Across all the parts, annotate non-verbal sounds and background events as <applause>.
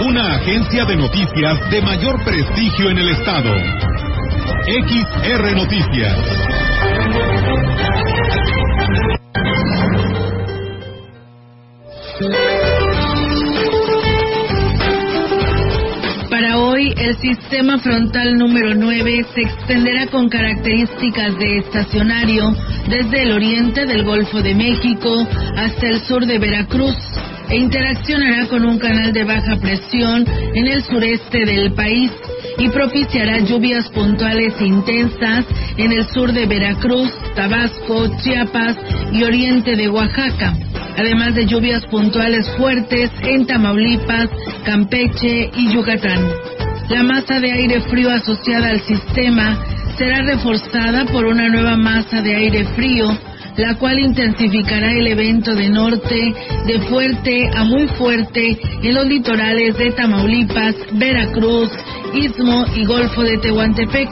Una agencia de noticias de mayor prestigio en el estado. XR Noticias. Para hoy, el sistema frontal número 9 se extenderá con características de estacionario desde el oriente del Golfo de México hasta el sur de Veracruz e interaccionará con un canal de baja presión en el sureste del país y propiciará lluvias puntuales intensas en el sur de Veracruz, Tabasco, Chiapas y oriente de Oaxaca, además de lluvias puntuales fuertes en Tamaulipas, Campeche y Yucatán. La masa de aire frío asociada al sistema será reforzada por una nueva masa de aire frío la cual intensificará el evento de norte de fuerte a muy fuerte en los litorales de Tamaulipas, Veracruz, Istmo y Golfo de Tehuantepec.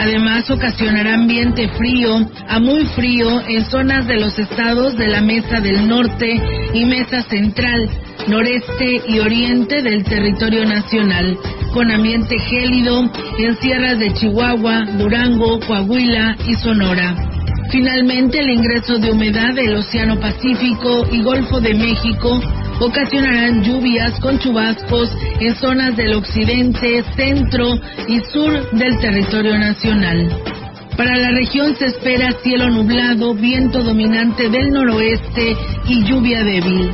Además, ocasionará ambiente frío a muy frío en zonas de los estados de la Mesa del Norte y Mesa Central, Noreste y Oriente del territorio nacional, con ambiente gélido en sierras de Chihuahua, Durango, Coahuila y Sonora. Finalmente, el ingreso de humedad del Océano Pacífico y Golfo de México ocasionarán lluvias con chubascos en zonas del occidente, centro y sur del territorio nacional. Para la región se espera cielo nublado, viento dominante del noroeste y lluvia débil.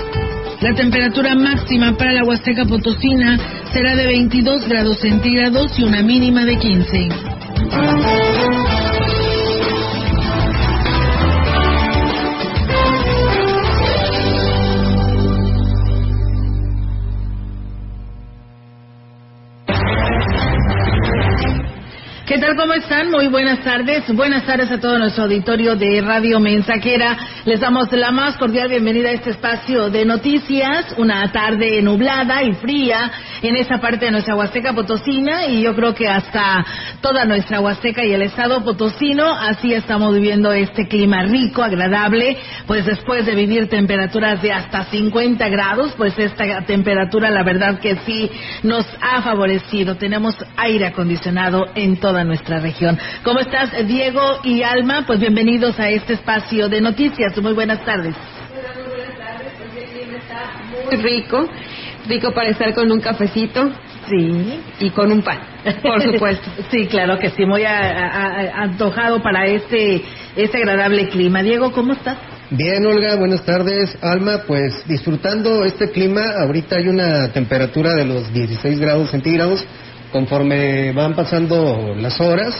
La temperatura máxima para la Huasteca Potosina será de 22 grados centígrados y una mínima de 15. Tal? ¿Cómo están? Muy buenas tardes. Buenas tardes a todo nuestro auditorio de Radio Mensajera. Les damos la más cordial bienvenida a este espacio de noticias. Una tarde nublada y fría en esa parte de nuestra Huasteca Potosina y yo creo que hasta toda nuestra Huasteca y el estado potosino. Así estamos viviendo este clima rico, agradable. Pues después de vivir temperaturas de hasta 50 grados, pues esta temperatura la verdad que sí nos ha favorecido. Tenemos aire acondicionado en toda nuestra región. ¿Cómo estás, Diego y Alma? Pues bienvenidos a este espacio de noticias. Muy buenas tardes. Muy buenas tardes. El clima está muy rico, rico para estar con un cafecito. Sí. Y con un pan, por supuesto. <laughs> sí, claro que sí, muy a, a, antojado para este, este agradable clima. Diego, ¿cómo estás? Bien, Olga, buenas tardes. Alma, pues disfrutando este clima, ahorita hay una temperatura de los 16 grados centígrados conforme van pasando las horas,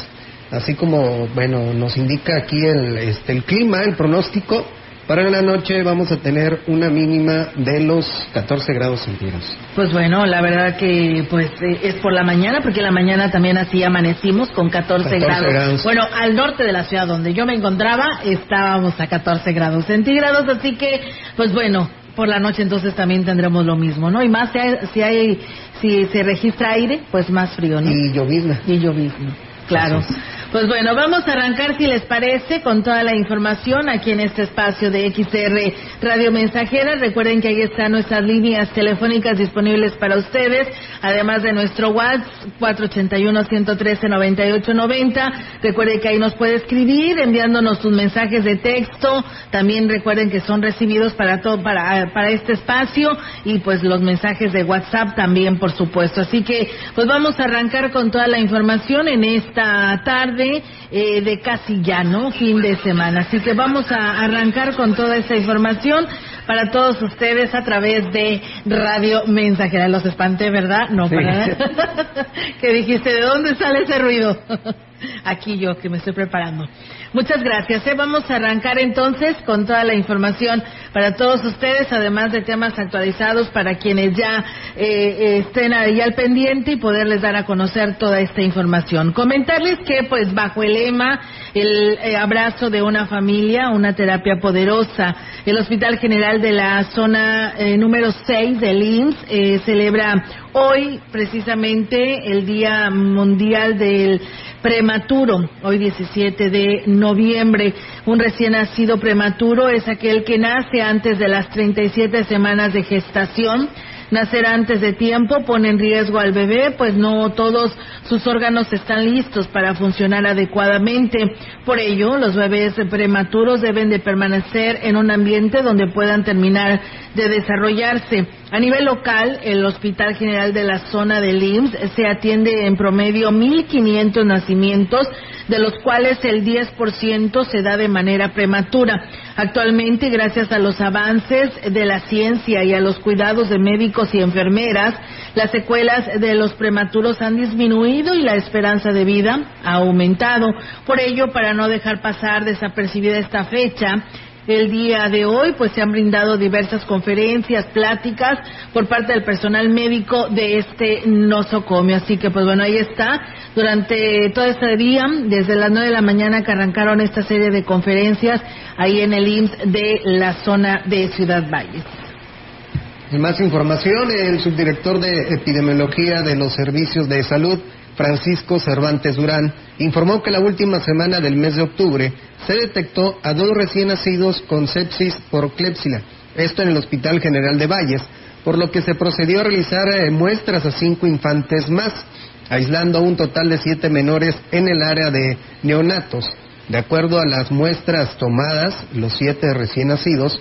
así como, bueno, nos indica aquí el, este, el clima, el pronóstico, para la noche vamos a tener una mínima de los 14 grados centígrados. Pues bueno, la verdad que pues eh, es por la mañana, porque la mañana también así amanecimos con 14, 14 grados. grados. Bueno, al norte de la ciudad donde yo me encontraba estábamos a 14 grados centígrados, así que pues bueno, por la noche entonces también tendremos lo mismo, ¿no? Y más si hay, si, hay, si se registra aire, pues más frío, ¿no? Y llovizna. Y llovizna, claro. Pues bueno, vamos a arrancar, si les parece, con toda la información aquí en este espacio de XR Radio Mensajera. Recuerden que ahí están nuestras líneas telefónicas disponibles para ustedes, además de nuestro WhatsApp 481-113-9890. Recuerden que ahí nos puede escribir enviándonos sus mensajes de texto. También recuerden que son recibidos para todo, para, para este espacio y pues los mensajes de WhatsApp también, por supuesto. Así que pues vamos a arrancar con toda la información en esta tarde eh, de casi ya, ¿no? Fin de semana. Así que vamos a arrancar con toda esta información para todos ustedes a través de Radio Mensajera. Los espanté, ¿verdad? No, Sí. para <laughs> ¿Qué dijiste? ¿De dónde sale ese ruido? <laughs> Aquí yo que me estoy preparando. Muchas gracias. ¿eh? Vamos a arrancar entonces con toda la información para todos ustedes, además de temas actualizados para quienes ya eh, estén ahí al pendiente y poderles dar a conocer toda esta información. Comentarles que, pues, bajo el lema, el eh, abrazo de una familia, una terapia poderosa, el Hospital General de la zona número 6 del IMSS celebra hoy precisamente el Día Mundial del prematuro, hoy 17 de noviembre. Un recién nacido prematuro es aquel que nace antes de las 37 semanas de gestación nacer antes de tiempo pone en riesgo al bebé, pues no todos sus órganos están listos para funcionar adecuadamente. Por ello, los bebés prematuros deben de permanecer en un ambiente donde puedan terminar de desarrollarse. A nivel local, el Hospital General de la zona de IMSS se atiende en promedio 1.500 nacimientos, de los cuales el 10% se da de manera prematura. Actualmente, gracias a los avances de la ciencia y a los cuidados de médicos y enfermeras, las secuelas de los prematuros han disminuido y la esperanza de vida ha aumentado. Por ello, para no dejar pasar desapercibida esta fecha, el día de hoy, pues se han brindado diversas conferencias, pláticas por parte del personal médico de este nosocomio. Así que, pues bueno, ahí está. Durante todo este día, desde las nueve de la mañana que arrancaron esta serie de conferencias ahí en el IMSS de la zona de Ciudad Valles. Y más información, el subdirector de epidemiología de los servicios de salud Francisco Cervantes Durán, informó que la última semana del mes de octubre se detectó a dos recién nacidos con sepsis por clepsila, esto en el Hospital General de Valles, por lo que se procedió a realizar eh, muestras a cinco infantes más, aislando un total de siete menores en el área de neonatos. De acuerdo a las muestras tomadas, los siete recién nacidos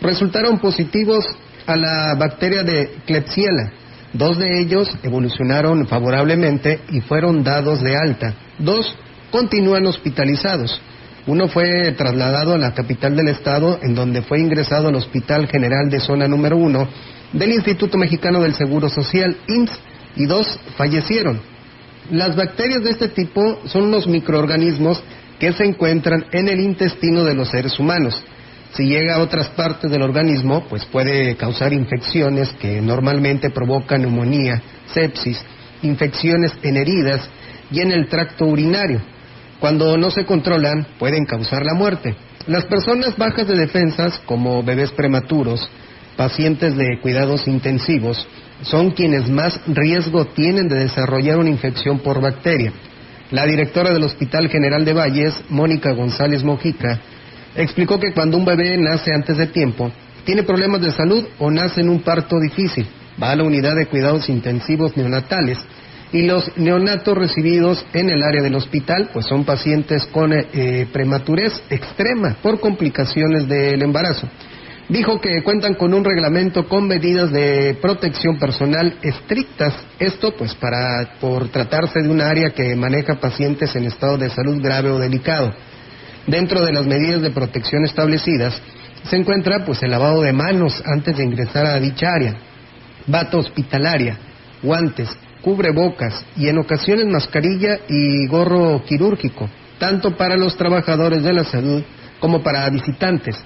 resultaron positivos a la bacteria de Klebsiella, Dos de ellos evolucionaron favorablemente y fueron dados de alta. Dos continúan hospitalizados. Uno fue trasladado a la capital del estado, en donde fue ingresado al Hospital General de Zona número uno del Instituto Mexicano del Seguro Social, IMSS, y dos fallecieron. Las bacterias de este tipo son unos microorganismos que se encuentran en el intestino de los seres humanos. Si llega a otras partes del organismo, pues puede causar infecciones que normalmente provocan neumonía, sepsis, infecciones en heridas y en el tracto urinario. Cuando no se controlan, pueden causar la muerte. Las personas bajas de defensas, como bebés prematuros, pacientes de cuidados intensivos, son quienes más riesgo tienen de desarrollar una infección por bacteria. La directora del Hospital General de Valles, Mónica González Mojica, explicó que cuando un bebé nace antes de tiempo, tiene problemas de salud o nace en un parto difícil, va a la unidad de cuidados intensivos neonatales y los neonatos recibidos en el área del hospital pues son pacientes con eh, prematurez extrema por complicaciones del embarazo. Dijo que cuentan con un reglamento con medidas de protección personal estrictas, esto pues para por tratarse de un área que maneja pacientes en estado de salud grave o delicado. Dentro de las medidas de protección establecidas se encuentra pues el lavado de manos antes de ingresar a dicha área, bata hospitalaria, guantes, cubrebocas y en ocasiones mascarilla y gorro quirúrgico, tanto para los trabajadores de la salud como para visitantes.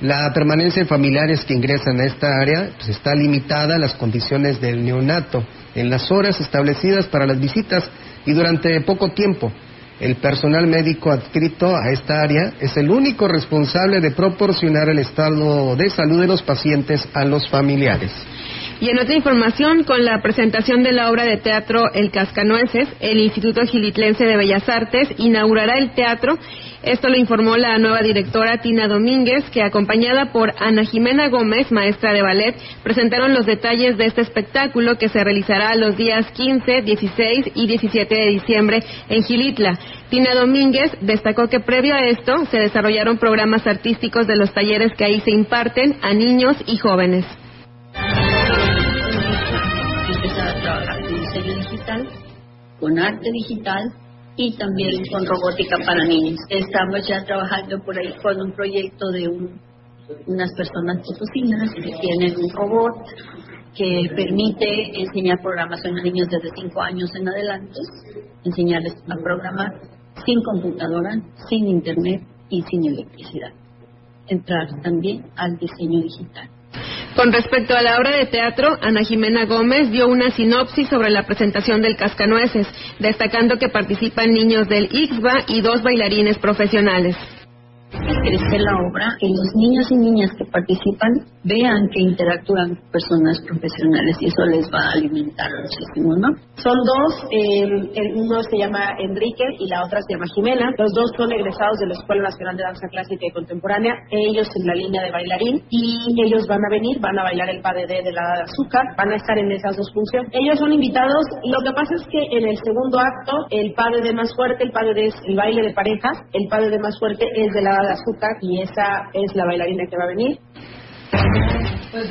La permanencia de familiares que ingresan a esta área pues, está limitada a las condiciones del neonato, en las horas establecidas para las visitas y durante poco tiempo, el personal médico adscrito a esta área es el único responsable de proporcionar el estado de salud de los pacientes a los familiares. Y en otra información, con la presentación de la obra de teatro El Cascanueces, el Instituto Gilitlense de Bellas Artes inaugurará el teatro. Esto lo informó la nueva directora Tina Domínguez, que acompañada por Ana Jimena Gómez, maestra de ballet, presentaron los detalles de este espectáculo que se realizará los días 15, 16 y 17 de diciembre en Gilitla. Tina Domínguez destacó que previo a esto se desarrollaron programas artísticos de los talleres que ahí se imparten a niños y jóvenes. con arte digital y también con robótica para niños. Estamos ya trabajando por ahí con un proyecto de unas personas potosinas que tienen un robot que permite enseñar programación a niños desde 5 años en adelante, enseñarles a programar sin computadora, sin internet y sin electricidad. Entrar también al diseño digital. Con respecto a la obra de teatro, Ana Jimena Gómez dio una sinopsis sobre la presentación del Cascanueces, destacando que participan niños del IXBA y dos bailarines profesionales crecer la obra, que los niños y niñas que participan vean que interactúan personas profesionales y eso les va a alimentar muchísimo, ¿no? Son dos, eh, uno se llama Enrique y la otra se llama Jimena. Los dos son egresados de la Escuela Nacional de Danza Clásica y Contemporánea, ellos en la línea de bailarín y ellos van a venir, van a bailar el padre de la de azúcar, van a estar en esas dos funciones. Ellos son invitados, lo que pasa es que en el segundo acto el padre de más fuerte, el padre es el baile de parejas, el padre de más fuerte es de la de azúcar y esa es la bailarina que va a venir. Pues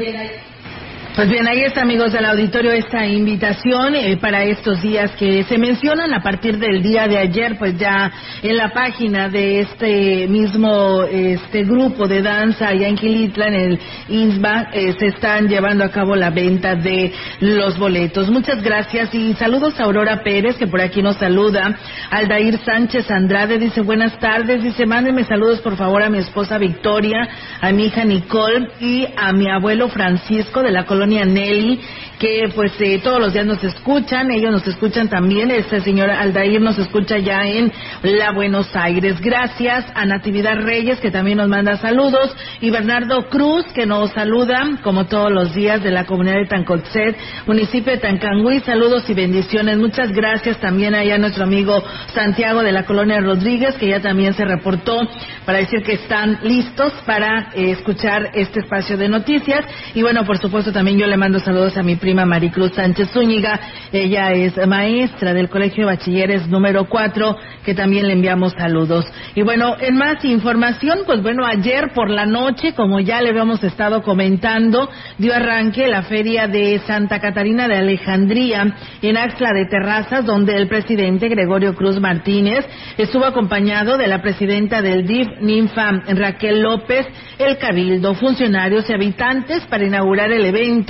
pues bien, ahí está, amigos del auditorio, esta invitación eh, para estos días que se mencionan a partir del día de ayer, pues ya en la página de este mismo este grupo de danza allá en Quilitla, en el INSBA, eh, se están llevando a cabo la venta de los boletos. Muchas gracias y saludos a Aurora Pérez, que por aquí nos saluda. Aldair Sánchez Andrade dice buenas tardes, dice mándenme saludos por favor a mi esposa Victoria, a mi hija Nicole y a mi abuelo Francisco de la colonia Nelly, que pues eh, todos los días nos escuchan, ellos nos escuchan también, este señor Aldair nos escucha ya en la Buenos Aires. Gracias a Natividad Reyes, que también nos manda saludos, y Bernardo Cruz, que nos saluda, como todos los días, de la comunidad de Tancotset, municipio de Tancangüí, saludos y bendiciones. Muchas gracias también allá a nuestro amigo Santiago de la colonia Rodríguez, que ya también se reportó para decir que están listos para eh, escuchar este espacio de noticias. Y bueno, por supuesto también yo le mando saludos a mi prima Maricruz Sánchez Zúñiga. Ella es maestra del Colegio de Bachilleres número 4, que también le enviamos saludos. Y bueno, en más información, pues bueno, ayer por la noche, como ya le habíamos estado comentando, dio arranque la feria de Santa Catarina de Alejandría en Axla de Terrazas, donde el presidente Gregorio Cruz Martínez estuvo acompañado de la presidenta del DIF, Ninfa Raquel López, el Cabildo, funcionarios y habitantes para inaugurar el evento,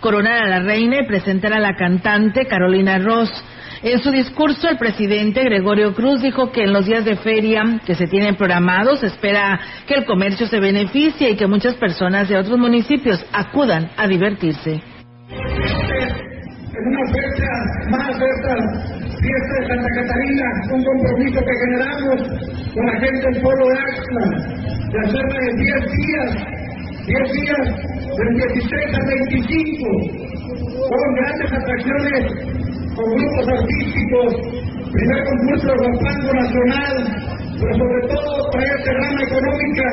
coronar a la reina y presentar a la cantante Carolina Ross. En su discurso, el presidente Gregorio Cruz dijo que en los días de feria que se tienen programados, espera que el comercio se beneficie y que muchas personas de otros municipios acudan a divertirse. En una fecha más esta fiesta de Santa Catarina, un compromiso que generamos con la gente del pueblo de Axla, de hacerla de 10 días, 10 días del 16 al 25, con grandes atracciones, con grupos artísticos, primer concurso de Nacional, pero sobre todo traer rama económica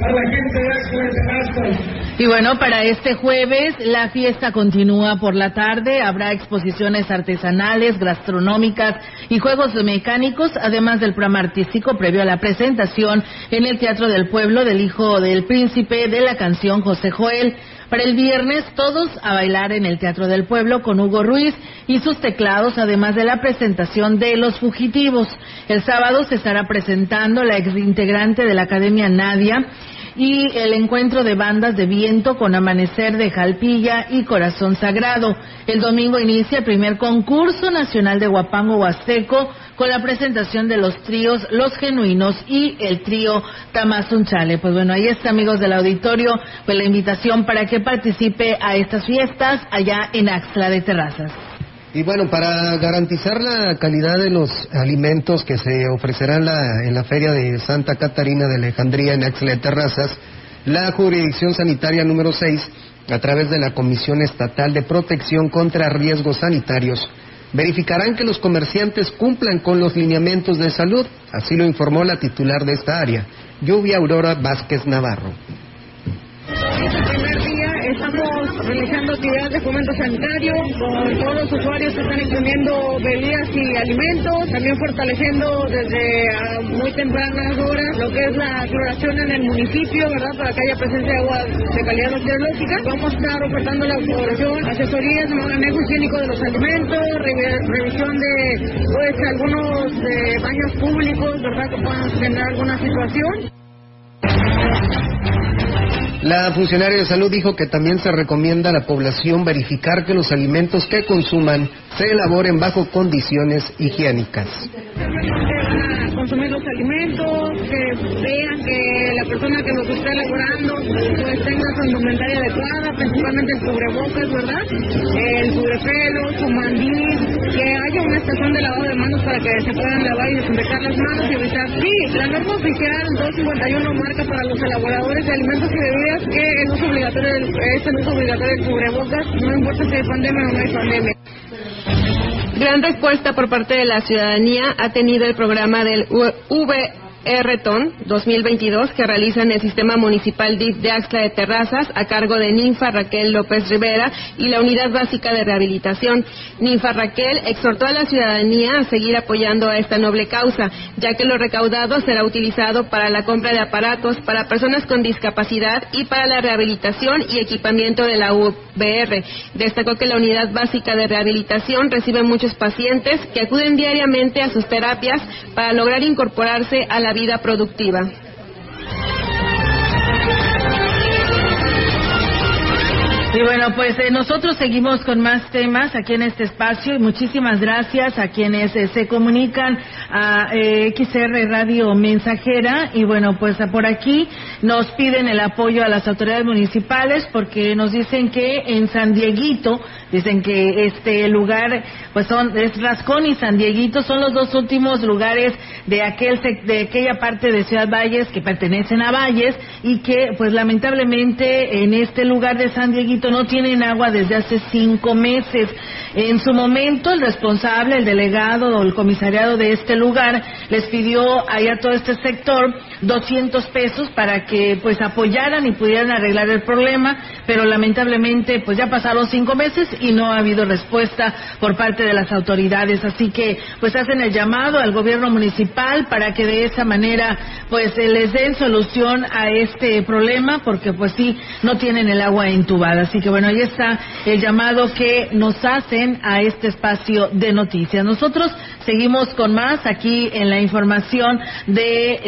a la gente de Axla de Terrazas. Y bueno, para este jueves la fiesta continúa por la tarde. Habrá exposiciones artesanales, gastronómicas y juegos mecánicos, además del programa artístico previo a la presentación en el Teatro del Pueblo del hijo del príncipe de la canción José Joel. Para el viernes, todos a bailar en el Teatro del Pueblo con Hugo Ruiz y sus teclados, además de la presentación de Los Fugitivos. El sábado se estará presentando la exintegrante de la Academia Nadia y el encuentro de bandas de viento con Amanecer de Jalpilla y Corazón Sagrado. El domingo inicia el primer concurso nacional de Guapango Huasteco con la presentación de los tríos Los Genuinos y el trío Tamazunchale. Pues bueno, ahí está, amigos del auditorio, pues la invitación para que participe a estas fiestas allá en Axla de Terrazas. Y bueno, para garantizar la calidad de los alimentos que se ofrecerán en la Feria de Santa Catarina de Alejandría en Axle Terrazas, la Jurisdicción Sanitaria número 6, a través de la Comisión Estatal de Protección contra Riesgos Sanitarios, verificarán que los comerciantes cumplan con los lineamientos de salud, así lo informó la titular de esta área, Lluvia Aurora Vázquez Navarro. Estamos realizando actividades de fomento sanitario con todos los usuarios que están incluyendo bebidas y alimentos, también fortaleciendo desde muy tempranas horas lo que es la floración en el municipio, ¿verdad? Para que haya presencia de agua de calidad bacteriológica. Vamos a estar ofertando la población asesorías, manejo higiénico de los alimentos, revisión de pues algunos eh, baños públicos, ¿verdad? Que puedan tener alguna situación. La funcionaria de salud dijo que también se recomienda a la población verificar que los alimentos que consuman se elaboren bajo condiciones higiénicas la persona que los está elaborando pues tenga su indumentaria adecuada, principalmente el cubrebocas, ¿verdad? El cubrepelo, su mandil, que haya una estación de lavado de manos para que se puedan lavar y desinfectar las manos y evitar. Sí, la norma oficial 251 marca para los elaboradores de alimentos y bebidas que el uso obligatorio del, es el obligatorio del cubrebocas, no importa si hay pandemia o no hay pandemia. Gran respuesta por parte de la ciudadanía ha tenido el programa del V RTON 2022 que realiza en el Sistema Municipal DIF de Axla de Terrazas a cargo de Ninfa Raquel López Rivera y la Unidad Básica de Rehabilitación. Ninfa Raquel exhortó a la ciudadanía a seguir apoyando a esta noble causa, ya que lo recaudado será utilizado para la compra de aparatos para personas con discapacidad y para la rehabilitación y equipamiento de la UBR. Destacó que la Unidad Básica de Rehabilitación recibe muchos pacientes que acuden diariamente a sus terapias para lograr incorporarse a la vida productiva. Y bueno, pues eh, nosotros seguimos con más temas aquí en este espacio y muchísimas gracias a quienes eh, se comunican a eh, XR Radio Mensajera. Y bueno, pues por aquí nos piden el apoyo a las autoridades municipales porque nos dicen que en San Dieguito, dicen que este lugar, pues son, es Rascón y San Dieguito, son los dos últimos lugares de aquel, de aquella parte de Ciudad Valles que pertenecen a Valles y que pues lamentablemente en este lugar de San Dieguito no tienen agua desde hace cinco meses. En su momento, el responsable, el delegado o el comisariado de este lugar les pidió allá a todo este sector 200 pesos para que pues apoyaran y pudieran arreglar el problema, pero lamentablemente pues ya pasaron cinco meses y no ha habido respuesta por parte de las autoridades. Así que pues hacen el llamado al gobierno municipal para que de esa manera pues les den solución a este problema porque pues sí no tienen el agua entubada. Así que bueno, ahí está el llamado que nos hacen a este espacio de noticias. Nosotros seguimos con más aquí en la información de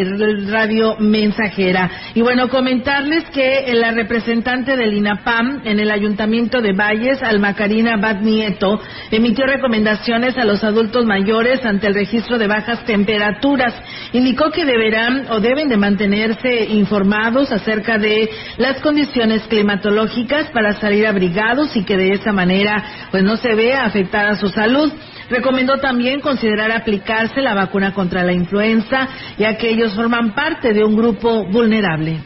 Radio Mensajera. Y bueno, comentarles que la representante del INAPAM en el Ayuntamiento de Valles, Almacarina Bad Nieto, emitió recomendaciones a los adultos mayores ante el registro de bajas temperaturas. Indicó que deberán o deben de mantenerse informados acerca de las condiciones climatológicas para salir abrigados y que de esa manera pues no se vea afectada su salud. Recomendó también considerar aplicarse la vacuna contra la influenza, ya que ellos forman parte de un grupo vulnerable.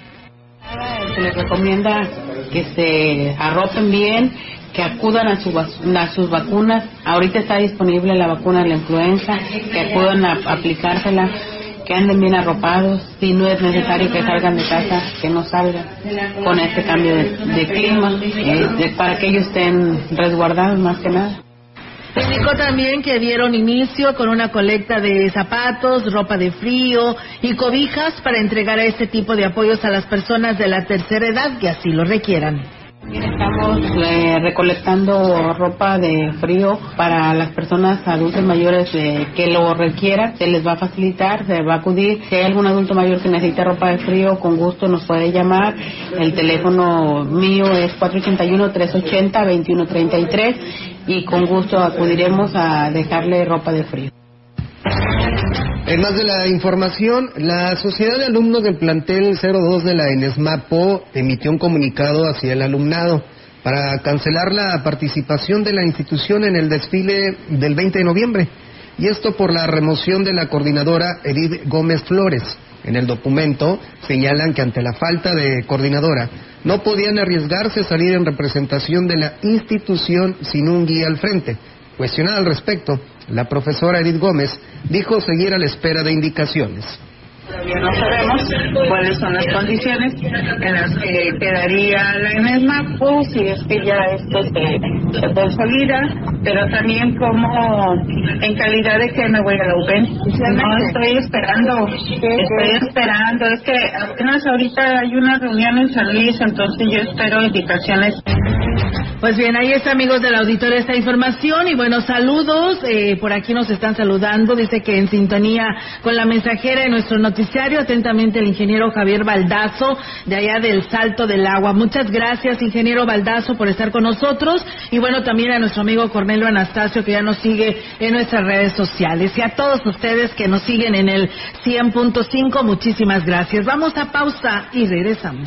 Se les recomienda que se arropen bien, que acudan a, sus vacunas. Ahorita está disponible la vacuna de la influenza, que acudan a aplicársela, que anden bien arropados. Si no es necesario que salgan de casa, que no salgan con este cambio de, clima, eh, para que ellos estén resguardados más que nada. Indicó también que dieron inicio con una colecta de zapatos, ropa de frío y cobijas para entregar este tipo de apoyos a las personas de la tercera edad que así lo requieran. Estamos eh, recolectando ropa de frío para las personas adultos mayores eh, que lo requieran. Se les va a facilitar, se va a acudir. Si hay algún adulto mayor que necesita ropa de frío, con gusto nos puede llamar. El teléfono mío es 481-380-2133 y con gusto acudiremos a dejarle ropa de frío. En más de la información, la Sociedad de Alumnos del Plantel 02 de la ENESMAPO emitió un comunicado hacia el alumnado para cancelar la participación de la institución en el desfile del 20 de noviembre. Y esto por la remoción de la coordinadora Edith Gómez Flores. En el documento señalan que ante la falta de coordinadora no podían arriesgarse a salir en representación de la institución sin un guía al frente. Cuestionada al respecto, la profesora Edith Gómez dijo seguir a la espera de indicaciones. Todavía no sabemos cuáles son las condiciones en las que quedaría la ENESMA, pues si es que ya esto se, se consolida, pero también como en calidad de que me voy a la UPEN. No estoy esperando, estoy esperando, es que apenas ahorita hay una reunión en San Luis, entonces yo espero indicaciones Pues bien, ahí está, amigos del auditorio, esta información. Y bueno, saludos. Eh, por aquí nos están saludando. Dice que en sintonía con la mensajera de nuestro noticiario, atentamente el ingeniero Javier Baldazo, de allá del Salto del Agua. Muchas gracias, ingeniero Baldazo, por estar con nosotros. Y bueno, también a nuestro amigo Cornelio Anastasio, que ya nos sigue en nuestras redes sociales. Y a todos ustedes que nos siguen en el 100.5, muchísimas gracias. Vamos a pausa y regresamos.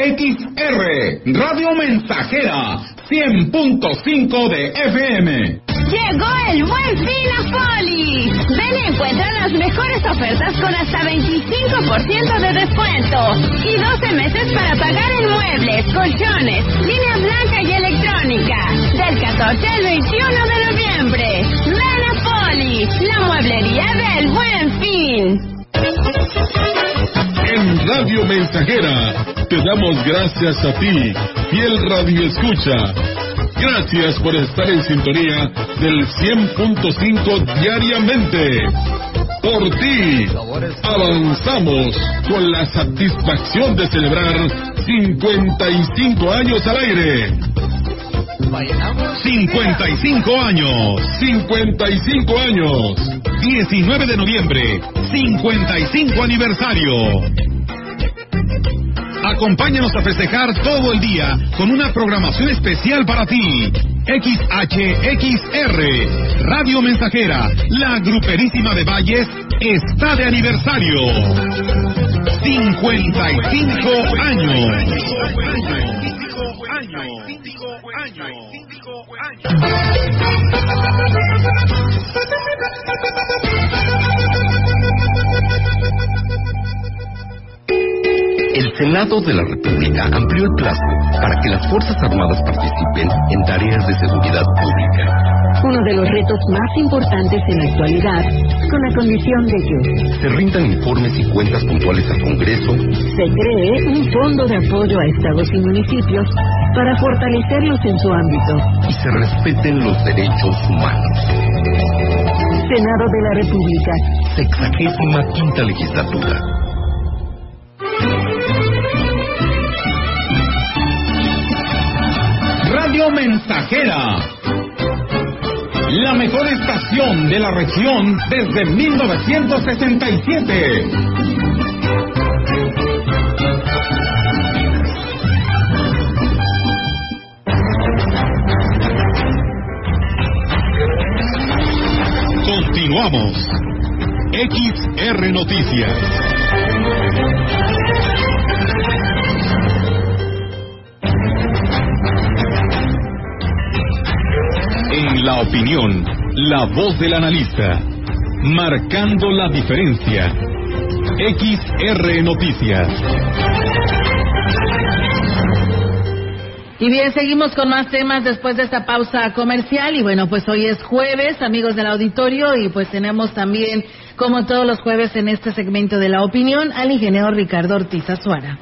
XR, Radio Mensajera, 100.5 de FM. Llegó el buen fin a Poli. Ven y encuentra las mejores ofertas con hasta 25% de descuento y 12 meses para pagar en muebles, colchones, línea blanca y electrónica. Del 14 al 21 de noviembre. Ven a Poli, la mueblería del buen fin. En Radio Mensajera te damos gracias a ti, fiel radio escucha. Gracias por estar en sintonía del 100.5 diariamente. Por ti, avanzamos con la satisfacción de celebrar 55 años al aire. 55 años, 55 años, 19 de noviembre, 55 aniversario. Acompáñanos a festejar todo el día con una programación especial para ti. XHXR, Radio Mensajera, la gruperísima de Valles, está de aniversario. 55 años. El Senado de la República amplió el plazo para que las Fuerzas Armadas participen en tareas de seguridad pública. Uno de los retos más importantes en la actualidad, con la condición de que Se rindan informes y cuentas puntuales al Congreso, se cree un fondo de apoyo a estados y municipios para fortalecerlos en su ámbito. y se respeten los derechos humanos. Senado de la República. Sexagésima quinta legislatura. Mensajera. La mejor estación de la región desde 1967. Continuamos. XR Noticias. La opinión, la voz del analista, marcando la diferencia. XR Noticias. Y bien, seguimos con más temas después de esta pausa comercial. Y bueno, pues hoy es jueves, amigos del auditorio, y pues tenemos también, como todos los jueves en este segmento de la opinión, al ingeniero Ricardo Ortiz Azuara.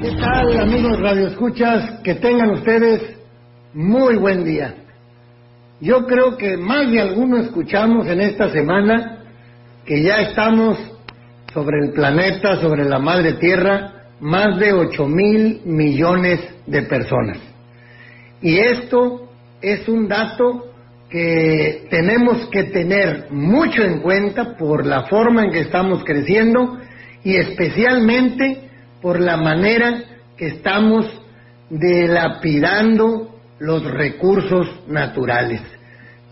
¿Qué tal, amigos radioescuchas? Que tengan ustedes muy buen día. Yo creo que más de alguno escuchamos en esta semana que ya estamos sobre el planeta, sobre la madre tierra, más de 8 mil millones de personas. Y esto es un dato que tenemos que tener mucho en cuenta por la forma en que estamos creciendo y especialmente por la manera que estamos dilapidando los recursos naturales.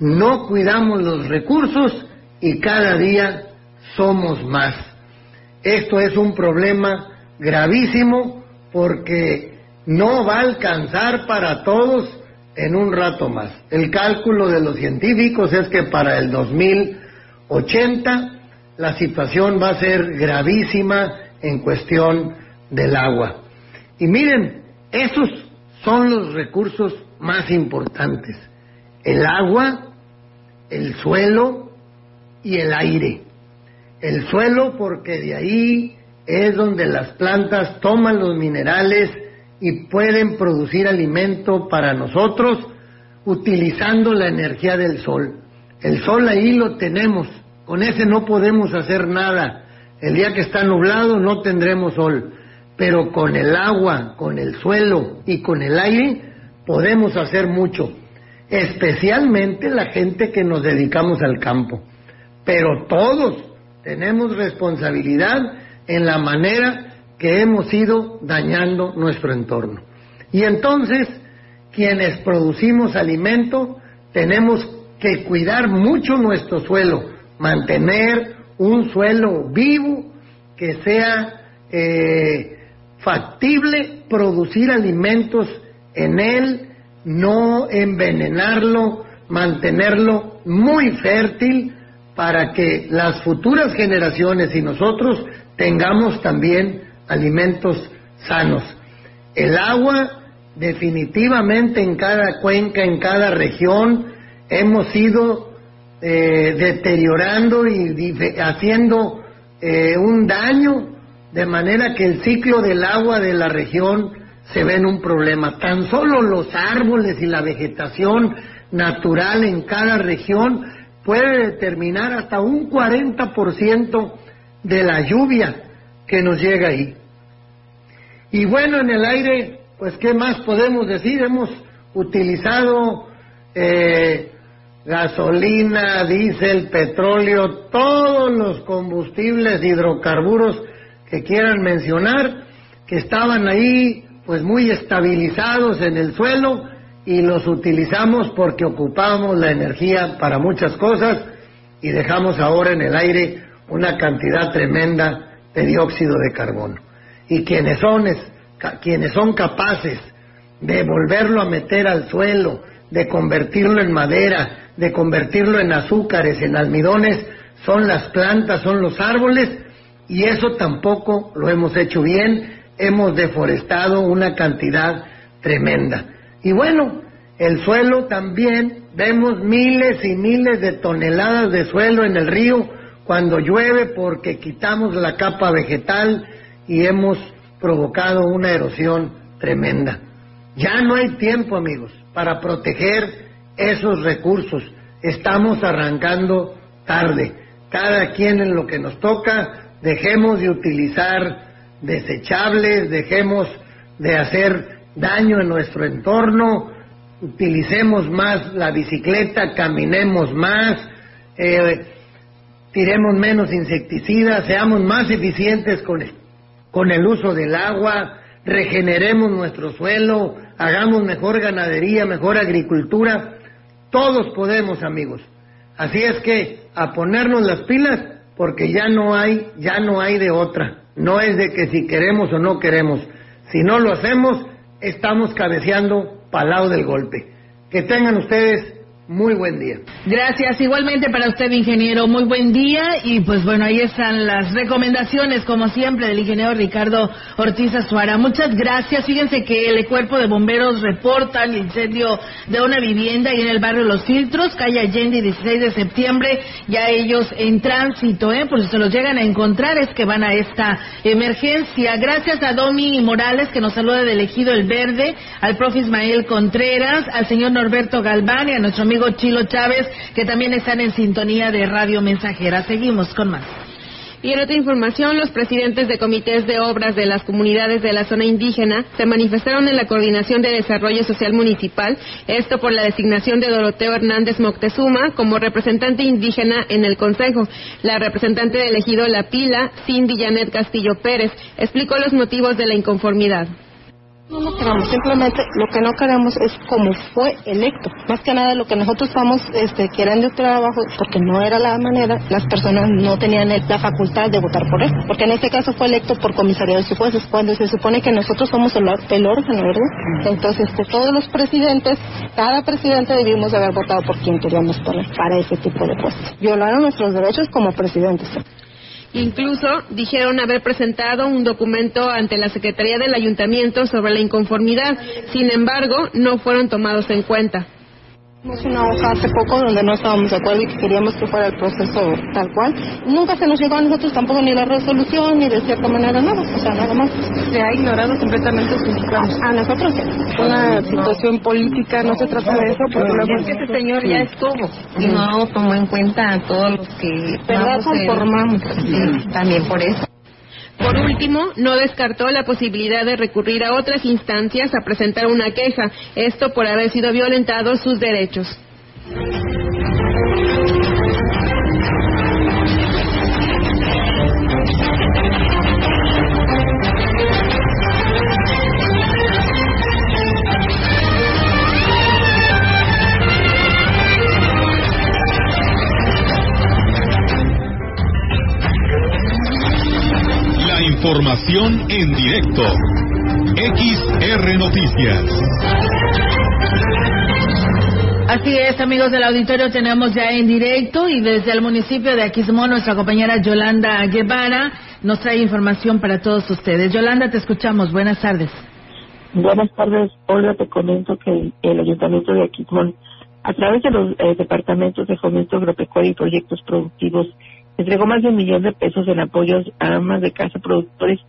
No cuidamos los recursos y cada día somos más. Esto es un problema gravísimo porque no va a alcanzar para todos en un rato más. El cálculo de los científicos es que para el 2080 la situación va a ser gravísima en cuestión del agua. Y miren, esos son los recursos más importantes. El agua, el suelo y el aire. El suelo porque de ahí es donde las plantas toman los minerales y pueden producir alimento para nosotros utilizando la energía del sol. El sol ahí lo tenemos, con ese no podemos hacer nada. El día que está nublado no tendremos sol, pero con el agua, con el suelo y con el aire podemos hacer mucho, especialmente la gente que nos dedicamos al campo. Pero todos tenemos responsabilidad en la manera que hemos ido dañando nuestro entorno. Y entonces, quienes producimos alimento, tenemos que cuidar mucho nuestro suelo, mantener un suelo vivo que sea eh, factible producir alimentos en él, no envenenarlo, mantenerlo muy fértil para que las futuras generaciones y nosotros tengamos también alimentos sanos. El agua, definitivamente en cada cuenca, en cada región, hemos ido eh, deteriorando y haciendo eh, un daño, de manera que el ciclo del agua de la región se ve en un problema. Tan solo los árboles y la vegetación natural en cada región puede determinar hasta un 40% de la lluvia que nos llega ahí. Y bueno, en el aire, pues ¿qué más podemos decir? Hemos utilizado eh, gasolina, diésel, petróleo, todos los combustibles, hidrocarburos que quieran mencionar, que estaban ahí pues muy estabilizados en el suelo y los utilizamos porque ocupamos la energía para muchas cosas y dejamos ahora en el aire una cantidad tremenda de dióxido de carbono. Y quienes son, quienes son capaces de volverlo a meter al suelo, de convertirlo en madera, de convertirlo en azúcares, en almidones, son las plantas, son los árboles, y eso tampoco lo hemos hecho bien, hemos deforestado una cantidad tremenda. Y bueno, el suelo también, vemos miles y miles de toneladas de suelo en el río cuando llueve porque quitamos la capa vegetal y hemos provocado una erosión tremenda. Ya no hay tiempo, amigos, para proteger esos recursos. Estamos arrancando tarde. Cada quien en lo que nos toca, dejemos de utilizar desechables, dejemos de hacer daño en nuestro entorno, utilicemos más la bicicleta, caminemos más, eh, tiremos menos insecticidas, seamos más eficientes con el, con el uso del agua, regeneremos nuestro suelo, hagamos mejor ganadería, mejor agricultura. Todos podemos, amigos. Así es que a ponernos las pilas porque ya no hay, ya no hay de otra. No es de que si queremos o no queremos. Si no lo hacemos, estamos cabeceando para del golpe. Que tengan ustedes muy buen día. Gracias. Igualmente para usted, ingeniero. Muy buen día. Y pues bueno, ahí están las recomendaciones, como siempre, del ingeniero Ricardo Ortiz Azuara. Muchas gracias. Fíjense que el cuerpo de bomberos reporta el incendio de una vivienda y en el barrio Los Filtros, calle Allende, 16 de septiembre. Ya ellos en tránsito, ¿eh? Por si se los llegan a encontrar, es que van a esta emergencia. Gracias a Domi Morales, que nos saluda del Ejido El Verde, al profe Ismael Contreras, al señor Norberto Galván y a nuestro amigo Chilo Chávez, que también están en sintonía de Radio Mensajera. Seguimos con más. Y en otra información, los presidentes de comités de obras de las comunidades de la zona indígena se manifestaron en la Coordinación de Desarrollo Social Municipal, esto por la designación de Doroteo Hernández Moctezuma como representante indígena en el Consejo. La representante del ejido La Pila, Cindy Janet Castillo Pérez, explicó los motivos de la inconformidad. No lo queremos, simplemente lo que no queremos es como fue electo. Más que nada lo que nosotros estamos este, queriendo trabajo, porque no era la manera, las personas no tenían la facultad de votar por él. Porque en este caso fue electo por comisariados y jueces, cuando se supone que nosotros somos el, el órgano, ¿verdad? Entonces, pues, todos los presidentes, cada presidente debimos de haber votado por quien queríamos poner para ese tipo de puestos. Violaron nuestros derechos como presidentes. Incluso dijeron haber presentado un documento ante la Secretaría del Ayuntamiento sobre la inconformidad. Sin embargo, no fueron tomados en cuenta. Hicimos una hoja hace poco donde no estábamos de acuerdo y que queríamos que fuera el proceso tal cual. Nunca se nos llegó a nosotros tampoco ni la resolución ni de cierta manera nada, o sea, nada más. Se ha ignorado completamente sus reclamos. A nosotros Una situación política, no se trata de eso, porque luego... Es que ese señor ya estuvo y no tomó en cuenta a todos los que... ¿Verdad? Conformamos. Sí, también por eso. Por último, no descartó la posibilidad de recurrir a otras instancias a presentar una queja, esto por haber sido violentados sus derechos. Información en directo. XR Noticias. Así es, amigos del auditorio, tenemos ya en directo y desde el municipio de Aquismón nuestra compañera Yolanda Guevara nos trae información para todos ustedes. Yolanda, te escuchamos. Buenas tardes. Buenas tardes, Olga. Te comento que el, Ayuntamiento de Aquismón, a través de los eh, departamentos de fomento agropecuario y proyectos productivos, entregó más de un millón de pesos en apoyos a amas de casa, productores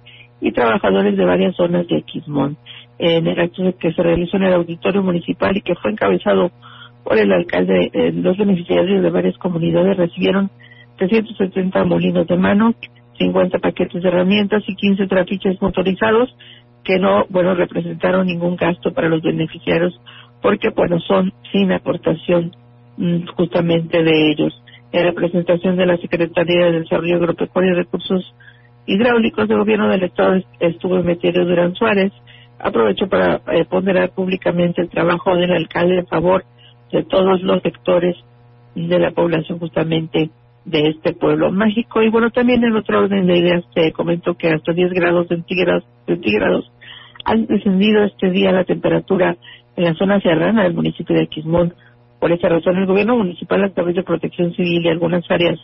y trabajadores de varias zonas de Aquismón. En el acto que se realizó en el auditorio municipal y que fue encabezado por el alcalde, eh, los beneficiarios de varias comunidades recibieron 370 molinos de mano, 50 paquetes de herramientas y 15 trapiches motorizados que no, bueno, representaron ningún gasto para los beneficiarios porque, bueno, son sin aportación mm, justamente de ellos. En representación de la Secretaría de Desarrollo Agropecuario y Recursos Hidráulicos del Gobierno del Estado estuvo Emeterio Durán Suárez. Aprovecho para eh, ponderar públicamente el trabajo del alcalde a favor de todos los sectores de la población justamente de este pueblo mágico. Y bueno, también en otro orden de ideas te comento que hasta 10 grados centígrados, centígrados han descendido este día la temperatura en la zona serrana del municipio de Quismón. Por esa razón, el gobierno municipal, a través de Protección Civil y algunas áreas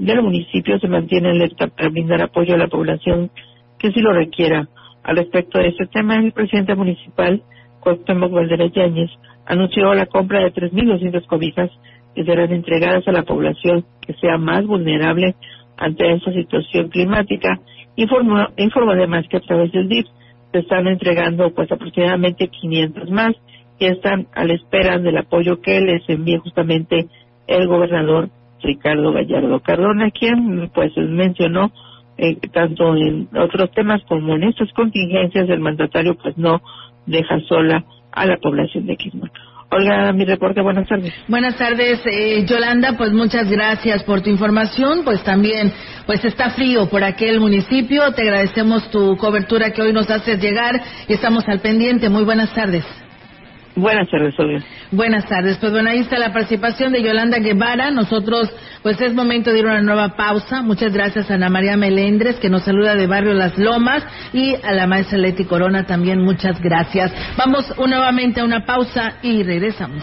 del municipio, se mantiene alerta para brindar apoyo a la población que sí lo requiera. Al respecto de este tema, el presidente municipal, Cuauhtémoc Valderas Yáñez, anunció la compra de 3.200 cobijas que serán entregadas a la población que sea más vulnerable ante esta situación climática. Informó, informó además que a través del DIF se están entregando pues aproximadamente 500 más que están a la espera del apoyo que les envíe justamente el gobernador Ricardo Gallardo Cardona, quien pues mencionó eh, tanto en otros temas como en estas contingencias el mandatario pues no deja sola a la población de Quismón. Olga, mi reporte, buenas tardes. Buenas tardes, eh, Yolanda, pues muchas gracias por tu información, pues también, pues está frío por aquel municipio, te agradecemos tu cobertura que hoy nos haces llegar y estamos al pendiente, muy buenas tardes. Buenas tardes, Olga. Buenas tardes. Pues bueno, ahí está la participación de Yolanda Guevara. Nosotros, pues es momento de ir a una nueva pausa. Muchas gracias a Ana María Melendres, que nos saluda de Barrio Las Lomas, y a la maestra Leti Corona también, muchas gracias. Vamos nuevamente a una pausa y regresamos.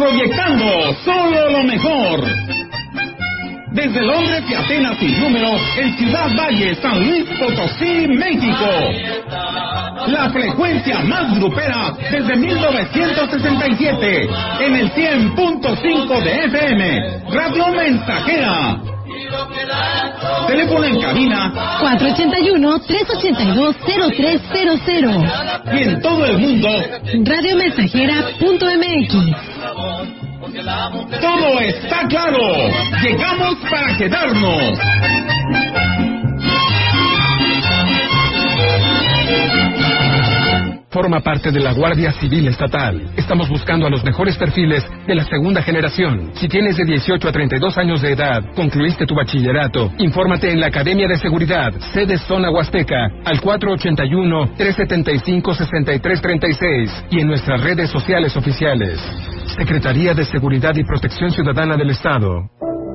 Proyectando solo lo mejor. Desde Londres y Atenas sin número, en Ciudad Valle, San Luis Potosí, México. La frecuencia más grupera desde 1967, en el 100.5 de FM, Radio Mensajera. Teléfono en cabina 481-382-0300. y en todo el mundo Radiomensajera.mx. todo está claro. Llegamos para quedarnos. Forma parte de la Guardia Civil Estatal. Estamos buscando a los mejores perfiles de la segunda generación. Si tienes de 18 a 32 años de edad, concluiste tu bachillerato, infórmate en la Academia de Seguridad, sede Zona Huasteca, al 481-375-6336 y en nuestras redes sociales oficiales. Secretaría de Seguridad y Protección Ciudadana del Estado.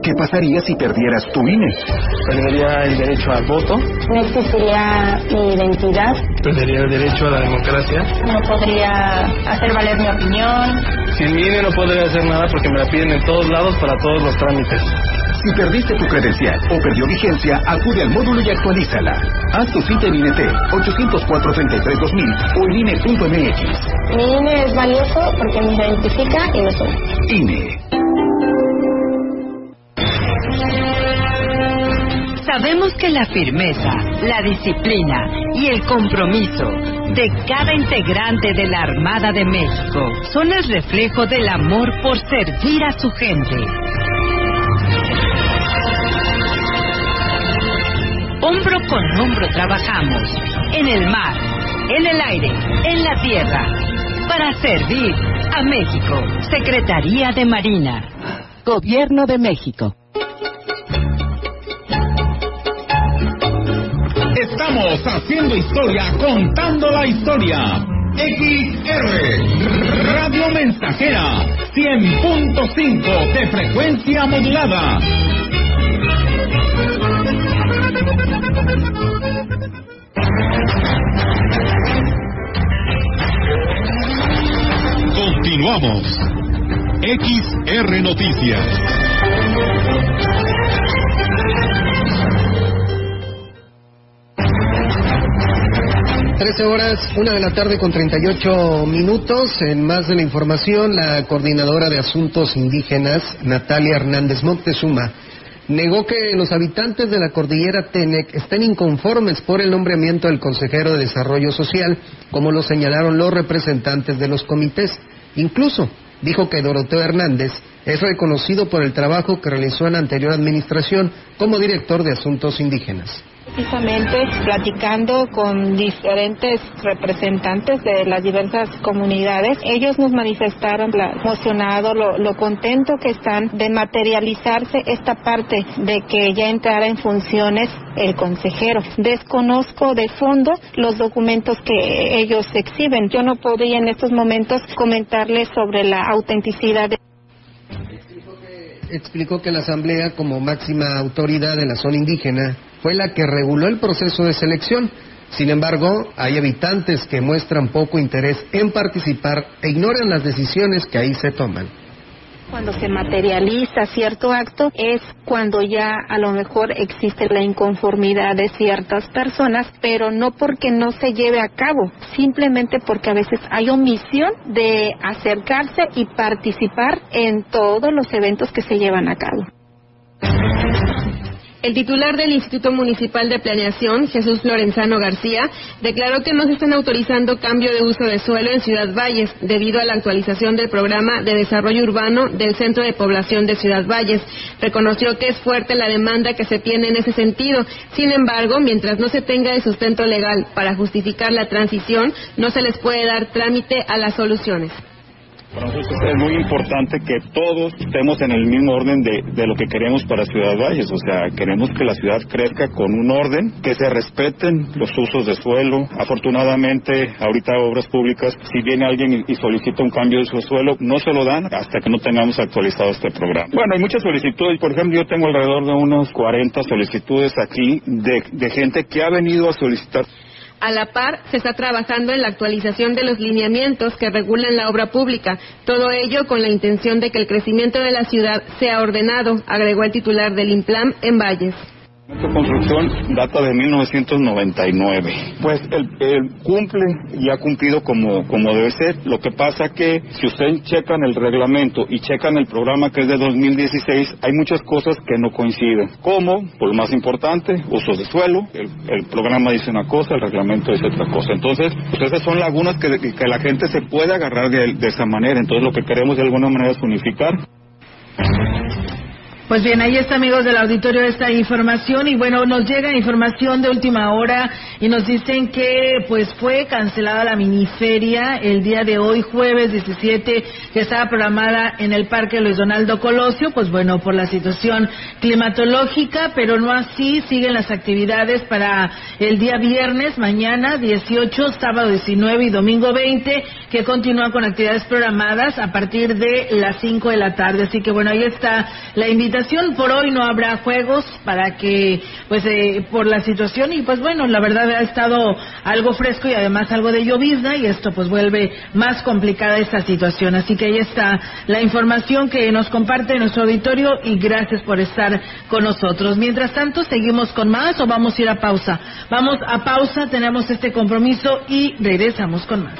¿Qué pasaría si perdieras tu INE? Perdería el derecho al voto. No existiría mi identidad. Perdería el derecho a la democracia. No podría hacer valer mi opinión. Sin mi INE no podría hacer nada porque me la piden en todos lados para todos los trámites. Si perdiste tu credencial o perdió vigencia, acude al módulo y actualízala. Haz tu cita en INET 804-33-2000 o en INE.mx. Mi INE es valioso porque me identifica y me suma. INE. Sabemos que la firmeza, la disciplina y el compromiso de cada integrante de la Armada de México son el reflejo del amor por servir a su gente. Hombro con hombro trabajamos, en el mar, en el aire, en la tierra, para servir a México. Secretaría de Marina. Gobierno de México. Estamos haciendo historia, contando la historia. XR Radio Mensajera 100.5 de frecuencia modulada. Continuamos. XR Noticias. Trece horas, una de la tarde con 38 minutos. En más de la información, la coordinadora de asuntos indígenas, Natalia Hernández Montezuma, negó que los habitantes de la cordillera Tenec estén inconformes por el nombramiento del consejero de Desarrollo Social, como lo señalaron los representantes de los comités. Incluso dijo que Doroteo Hernández es reconocido por el trabajo que realizó en la anterior administración como director de asuntos indígenas precisamente platicando con diferentes representantes de las diversas comunidades, ellos nos manifestaron lo emocionado, lo, lo contento que están de materializarse esta parte de que ya entrara en funciones el consejero. Desconozco de fondo los documentos que ellos exhiben. Yo no podría en estos momentos comentarles sobre la autenticidad de explicó que la Asamblea, como máxima autoridad de la zona indígena, fue la que reguló el proceso de selección. Sin embargo, hay habitantes que muestran poco interés en participar e ignoran las decisiones que ahí se toman. Cuando se materializa cierto acto es cuando ya a lo mejor existe la inconformidad de ciertas personas, pero no porque no se lleve a cabo, simplemente porque a veces hay omisión de acercarse y participar en todos los eventos que se llevan a cabo. El titular del Instituto Municipal de Planeación, Jesús Lorenzano García, declaró que no se están autorizando cambio de uso de suelo en Ciudad Valles debido a la actualización del programa de desarrollo urbano del Centro de Población de Ciudad Valles. Reconoció que es fuerte la demanda que se tiene en ese sentido. Sin embargo, mientras no se tenga el sustento legal para justificar la transición, no se les puede dar trámite a las soluciones. Para nosotros es muy importante que todos estemos en el mismo orden de, de, lo que queremos para Ciudad Valles. O sea, queremos que la ciudad crezca con un orden, que se respeten los usos de suelo. Afortunadamente, ahorita Obras Públicas, si viene alguien y, solicita un cambio de su suelo, no se lo dan hasta que no tengamos actualizado este programa. Bueno, hay muchas solicitudes. Por ejemplo, yo tengo alrededor de unos 40 solicitudes aquí de, de gente que ha venido a solicitar a la par, se está trabajando en la actualización de los lineamientos que regulan la obra pública, todo ello con la intención de que el crecimiento de la ciudad sea ordenado, agregó el titular del IMPLAM en Valles. Esta construcción data de 1999. Pues él, cumple y ha cumplido como, como debe ser. Lo que pasa que si ustedes checan el reglamento y checan el programa que es de 2016, hay muchas cosas que no coinciden. Como, por lo más importante, usos de suelo. El, programa dice una cosa, el reglamento dice otra cosa. Entonces, pues esas son lagunas que, que la gente se puede agarrar de, de esa manera. Entonces, lo que queremos de alguna manera es unificar. Pues bien, ahí está, amigos del auditorio, esta información. Y bueno, nos llega información de última hora y nos dicen que pues fue cancelada la miniferia el día de hoy, jueves 17, que estaba programada en el Parque Luis Donaldo Colosio. Pues bueno, por la situación climatológica, pero no así siguen las actividades para el día viernes, mañana 18, sábado 19 y domingo 20, que continúan con actividades programadas a partir de las 5 de la tarde. Así que bueno, ahí está la invitación por hoy no habrá juegos para que, pues, eh, por la situación y pues bueno, la verdad ha estado algo fresco y además algo de llovizna y esto pues vuelve más complicada esta situación. Así que ahí está la información que nos comparte nuestro auditorio y gracias por estar con nosotros. Mientras tanto, seguimos con más o vamos a ir a pausa. Vamos a pausa, tenemos este compromiso y regresamos con más.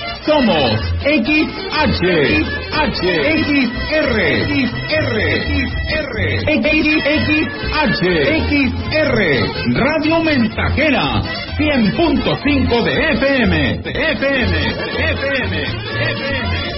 Somos XH, H, XR, XR, XR, XR, Radio Mensajera, 100.5 de FM, FM, FM, FM.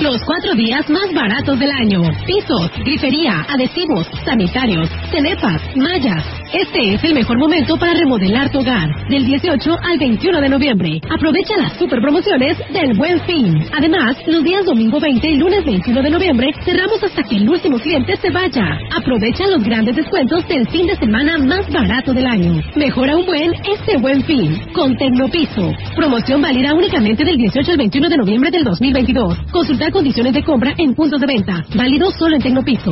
Los cuatro días más baratos del año. Pisos, grifería, adhesivos, sanitarios, cenepas, mallas. Este es el mejor momento para remodelar tu hogar. Del 18 al 21 de noviembre. Aprovecha las super promociones del Buen Fin. Además, los días domingo 20 y lunes 21 de noviembre cerramos hasta que el último cliente se vaya. Aprovecha los grandes descuentos del fin de semana más barato del año. Mejora un buen este Buen Fin con Tecnopiso. Promoción válida únicamente del 18 al 21 de noviembre del 2022. Condiciones de compra en puntos de venta. Válido solo en Tecnopiso.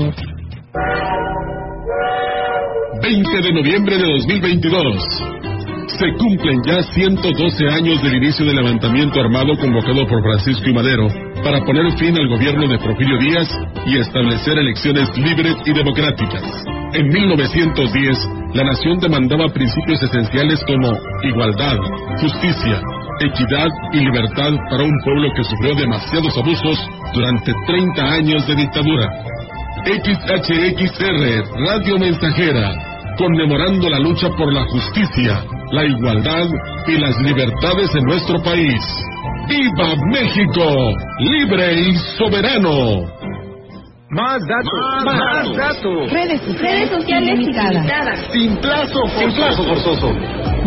20 de noviembre de 2022. Se cumplen ya 112 años del inicio del levantamiento armado convocado por Francisco y Madero para poner fin al gobierno de Porfirio Díaz y establecer elecciones libres y democráticas. En 1910, la nación demandaba principios esenciales como igualdad, justicia, equidad y libertad para un pueblo que sufrió demasiados abusos durante 30 años de dictadura. XHXR, Radio Mensajera, conmemorando la lucha por la justicia, la igualdad y las libertades en nuestro país. ¡Viva México! ¡Libre y soberano! Más datos, más, datos. Redes, redes sociales ilimitadas. Sin plazo, sin plazo forzoso.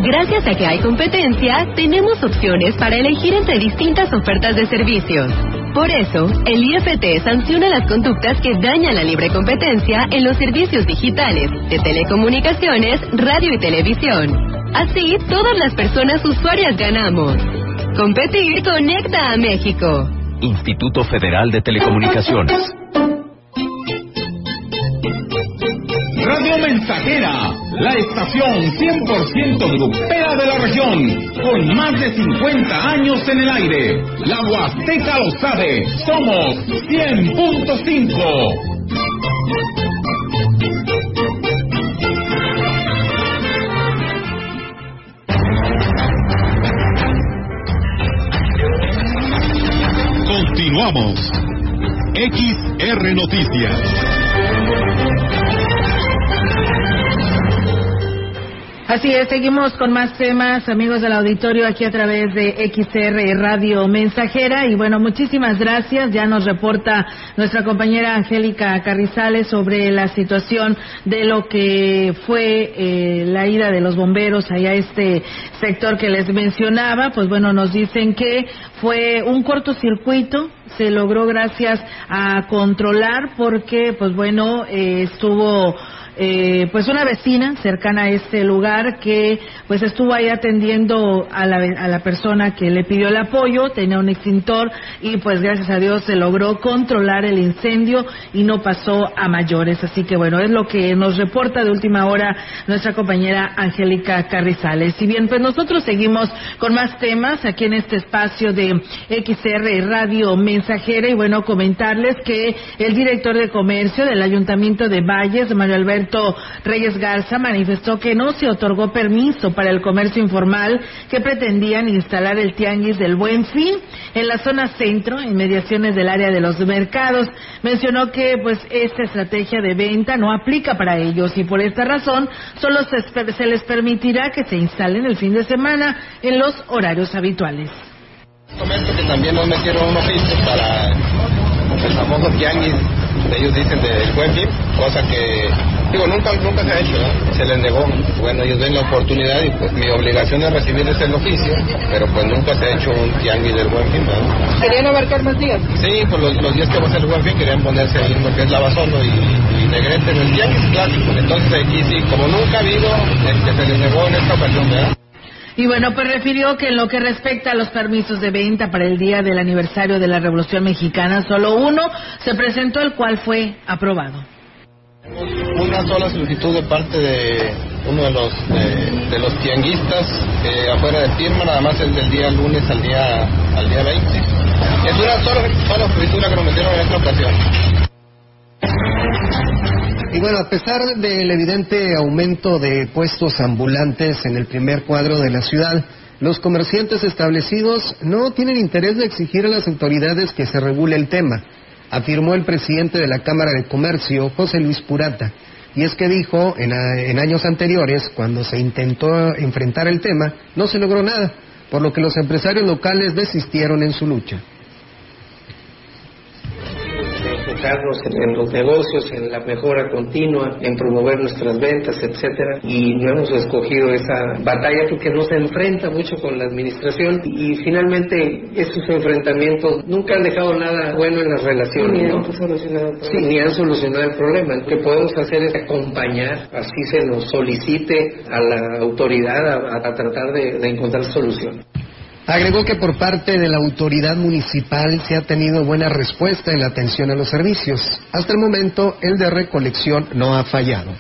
Gracias a que hay competencia, tenemos opciones para elegir entre distintas ofertas de servicios. Por eso, el IFT sanciona las conductas que dañan la libre competencia en los servicios digitales, de telecomunicaciones, radio y televisión. Así, todas las personas usuarias ganamos. Competir conecta a México. Instituto Federal de Telecomunicaciones. Radio Mensajera, la estación 100% grupera de la región, con más de 50 años en el aire. La Huasteca lo sabe, somos 100.5. Continuamos. XR Noticias. Así es, seguimos con más temas, amigos del auditorio, aquí a través de XR Radio Mensajera. Y bueno, muchísimas gracias. Ya nos reporta nuestra compañera Angélica Carrizales sobre la situación de lo que fue eh, la ida de los bomberos allá a este sector que les mencionaba. Pues bueno, nos dicen que fue un cortocircuito, se logró gracias a controlar porque, pues bueno, eh, estuvo eh, pues una vecina cercana a este lugar que pues estuvo ahí atendiendo a la, a la persona que le pidió el apoyo, tenía un extintor y pues gracias a Dios se logró controlar el incendio y no pasó a mayores. Así que bueno, es lo que nos reporta de última hora nuestra compañera Angélica Carrizales. Y bien, pues nosotros seguimos con más temas aquí en este espacio de XR Radio Mensajera y bueno, comentarles que el director de comercio del Ayuntamiento de Valles, Mario Alberto Reyes Garza, manifestó que no se otorgó permiso para el comercio informal que pretendían instalar el tianguis del Buen Fin en la zona centro, en mediaciones del área de los mercados. Mencionó que pues esta estrategia de venta no aplica para ellos y por esta razón solo se, les permitirá que se instalen el fin de semana en los horarios habituales. También nos metieron un oficio para el famoso tianguis, ellos dicen del buen fin, cosa que, digo, nunca, nunca se ha hecho, ¿no? se les negó. Bueno, ellos ven la oportunidad y pues mi obligación es recibir ese oficio, pero pues nunca se ha hecho un tianguis del buen fin, ¿no? ¿Querían abarcar más días? Sí, pues los, los días que va a ser el buen fin querían ponerse ahí lo que es Lavazono y, y Negrete en el tianguis clásico. Entonces aquí sí, como nunca ha habido, este, se les negó en esta ocasión, ¿verdad? Y bueno, pues refirió que en lo que respecta a los permisos de venta para el día del aniversario de la Revolución Mexicana, solo uno se presentó, el cual fue aprobado. Una sola solicitud de parte de uno de los de, de los tianguistas eh, afuera de firma, nada más el del día lunes al día al día 20. Es una sola, solicitud que nos metieron en esta ocasión. Y bueno, a pesar del evidente aumento de puestos ambulantes en el primer cuadro de la ciudad, los comerciantes establecidos no tienen interés de exigir a las autoridades que se regule el tema, afirmó el presidente de la Cámara de Comercio, José Luis Purata. Y es que dijo, en, en años anteriores, cuando se intentó enfrentar el tema, no se logró nada, por lo que los empresarios locales desistieron en su lucha en, en, los negocios, en la mejora continua, en promover nuestras ventas, etcétera, y no hemos escogido esa batalla porque no se enfrenta mucho con la administración y finalmente estos enfrentamientos nunca han dejado nada bueno en las relaciones, ni, ¿no? han, solucionado sí, ni han solucionado el problema. Lo que podemos hacer es acompañar, así se nos solicite a la autoridad a, a tratar de, de encontrar solución. Agregó que por parte de la autoridad municipal se ha tenido buena respuesta en la atención a los servicios. Hasta el momento, el de recolección no ha fallado.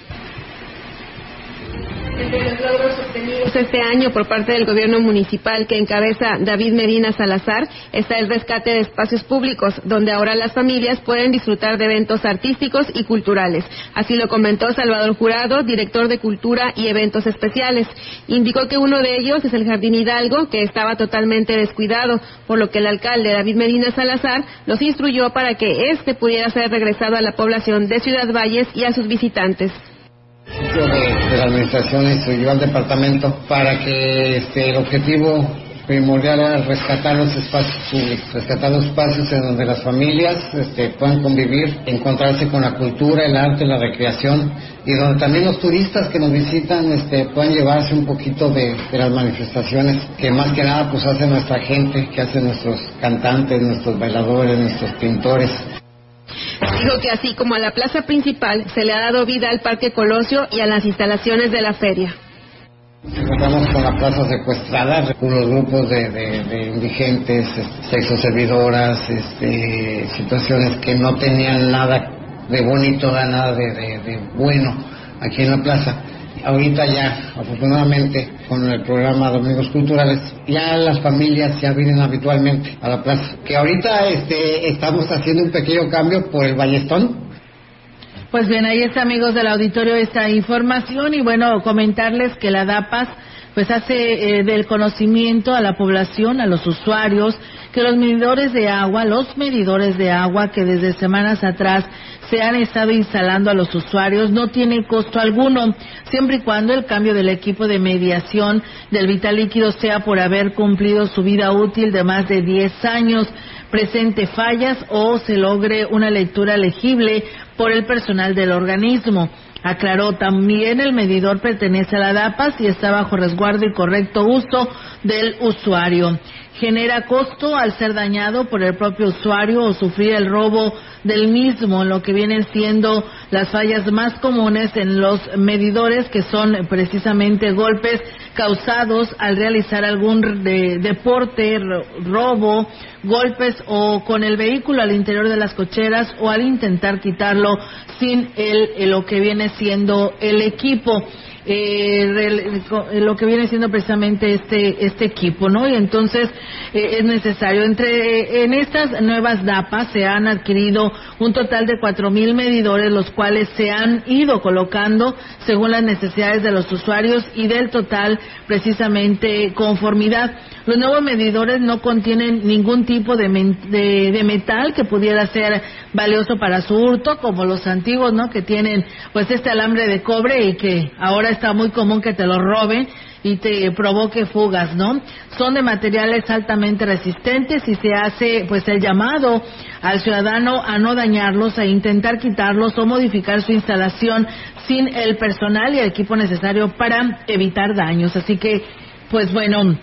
Este año por parte del gobierno municipal que encabeza David Medina Salazar está el rescate de espacios públicos, donde ahora las familias pueden disfrutar de eventos artísticos y culturales. Así lo comentó Salvador Jurado, director de Cultura y Eventos Especiales. Indicó que uno de ellos es el Jardín Hidalgo, que estaba totalmente descuidado, por lo que el alcalde David Medina Salazar los instruyó para que éste pudiera ser regresado a la población de Ciudad Valles y a sus visitantes administración instruyó al departamento para que este, el objetivo primordial era rescatar los espacios públicos, rescatar los espacios en donde las familias este, puedan convivir, encontrarse con la cultura, el arte, la recreación y donde también los turistas que nos visitan este, puedan llevarse un poquito de, las manifestaciones que más que nada pues hace nuestra gente, que hace nuestros cantantes, nuestros bailadores, nuestros pintores. Dijo que así como a la plaza principal se le ha dado vida al Parque Colosio y a las instalaciones de la feria. Encontramos con la plaza secuestrada, unos grupos de, de, de indigentes, sexoservidoras, este, situaciones que no tenían nada de bonito, nada de, de bueno aquí en la plaza ahorita ya, afortunadamente, con el programa Domingos Culturales, ya las familias ya vienen habitualmente a la plaza. Que ahorita este, estamos haciendo un pequeño cambio por el Ballestón. Pues bien, ahí está, amigos del auditorio, esta información y bueno, comentarles que la DAPAS pues hace eh, del conocimiento a la población, a los usuarios, que los medidores de agua, los medidores de agua que desde semanas atrás se han estado instalando a los usuarios no tiene costo alguno, siempre y cuando el cambio del equipo de mediación del vital líquido sea por haber cumplido su vida útil de más de 10 años, presente fallas o se logre una lectura legible por el personal del organismo. Aclaró también el medidor pertenece a la DAPAS y está bajo resguardo y correcto uso del usuario. Genera costo al ser dañado por el propio usuario o sufrir el robo del mismo, lo que vienen siendo las fallas más comunes en los medidores, que son precisamente golpes causados al realizar algún deporte, robo, golpes o con el vehículo al interior de las cocheras o al intentar quitarlo sin el, lo que viene siendo el equipo eh, lo que viene siendo precisamente este este equipo, ¿no? Y entonces eh, es necesario. Entre eh, en estas nuevas DAPAs se han adquirido un total de cuatro mil medidores, los cuales se han ido colocando según las necesidades de los usuarios y del total precisamente conformidad. Los nuevos medidores no contienen ningún tipo de, de, metal que pudiera ser valioso para su hurto, como los antiguos, ¿no? Que tienen pues este alambre de cobre y que ahora está muy común que te lo roben y te provoque fugas, ¿no? Son de materiales altamente resistentes y se hace pues el llamado al ciudadano a no dañarlos, a intentar quitarlos o modificar su instalación sin el personal y el equipo necesario para evitar daños. Así que, pues bueno,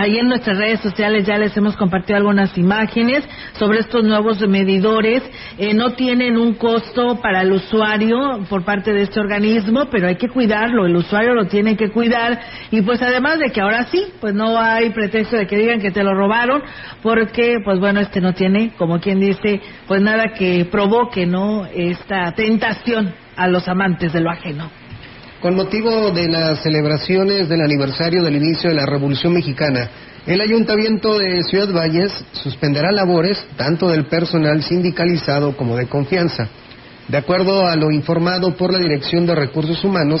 Ahí en nuestras redes sociales ya les hemos compartido algunas imágenes sobre estos nuevos medidores. Eh, no tienen un costo para el usuario por parte de este organismo, pero hay que cuidarlo. El usuario lo tiene que cuidar. Y pues además de que ahora sí, pues no hay pretexto de que digan que te lo robaron, porque pues bueno, este no tiene, como quien dice, pues nada que provoque, ¿no? Esta tentación a los amantes de lo ajeno. Con motivo de las celebraciones del aniversario del inicio de la Revolución Mexicana, el Ayuntamiento de Ciudad Valles suspenderá labores tanto del personal sindicalizado como de confianza. De acuerdo a lo informado por la Dirección de Recursos Humanos,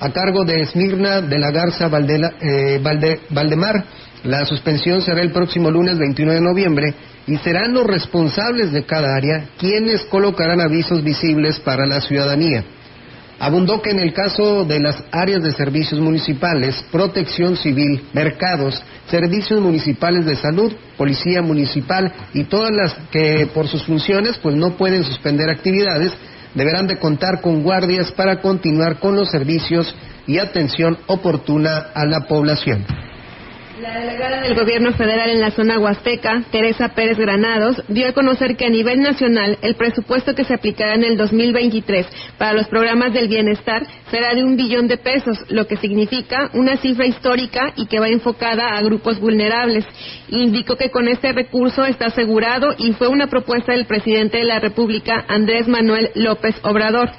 a cargo de Esmirna de la Garza eh, Valdemar, la suspensión será el próximo lunes 21 de noviembre y serán los responsables de cada área quienes colocarán avisos visibles para la ciudadanía. Abundó que en el caso de las áreas de servicios municipales, protección civil, mercados, servicios municipales de salud, policía municipal y todas las que por sus funciones pues no pueden suspender actividades, deberán de contar con guardias para continuar con los servicios y atención oportuna a la población. La delegada del Gobierno federal en la zona huasteca, Teresa Pérez Granados, dio a conocer que a nivel nacional el presupuesto que se aplicará en el 2023 para los programas del bienestar será de un billón de pesos, lo que significa una cifra histórica y que va enfocada a grupos vulnerables. Indicó que con este recurso está asegurado y fue una propuesta del presidente de la República, Andrés Manuel López Obrador.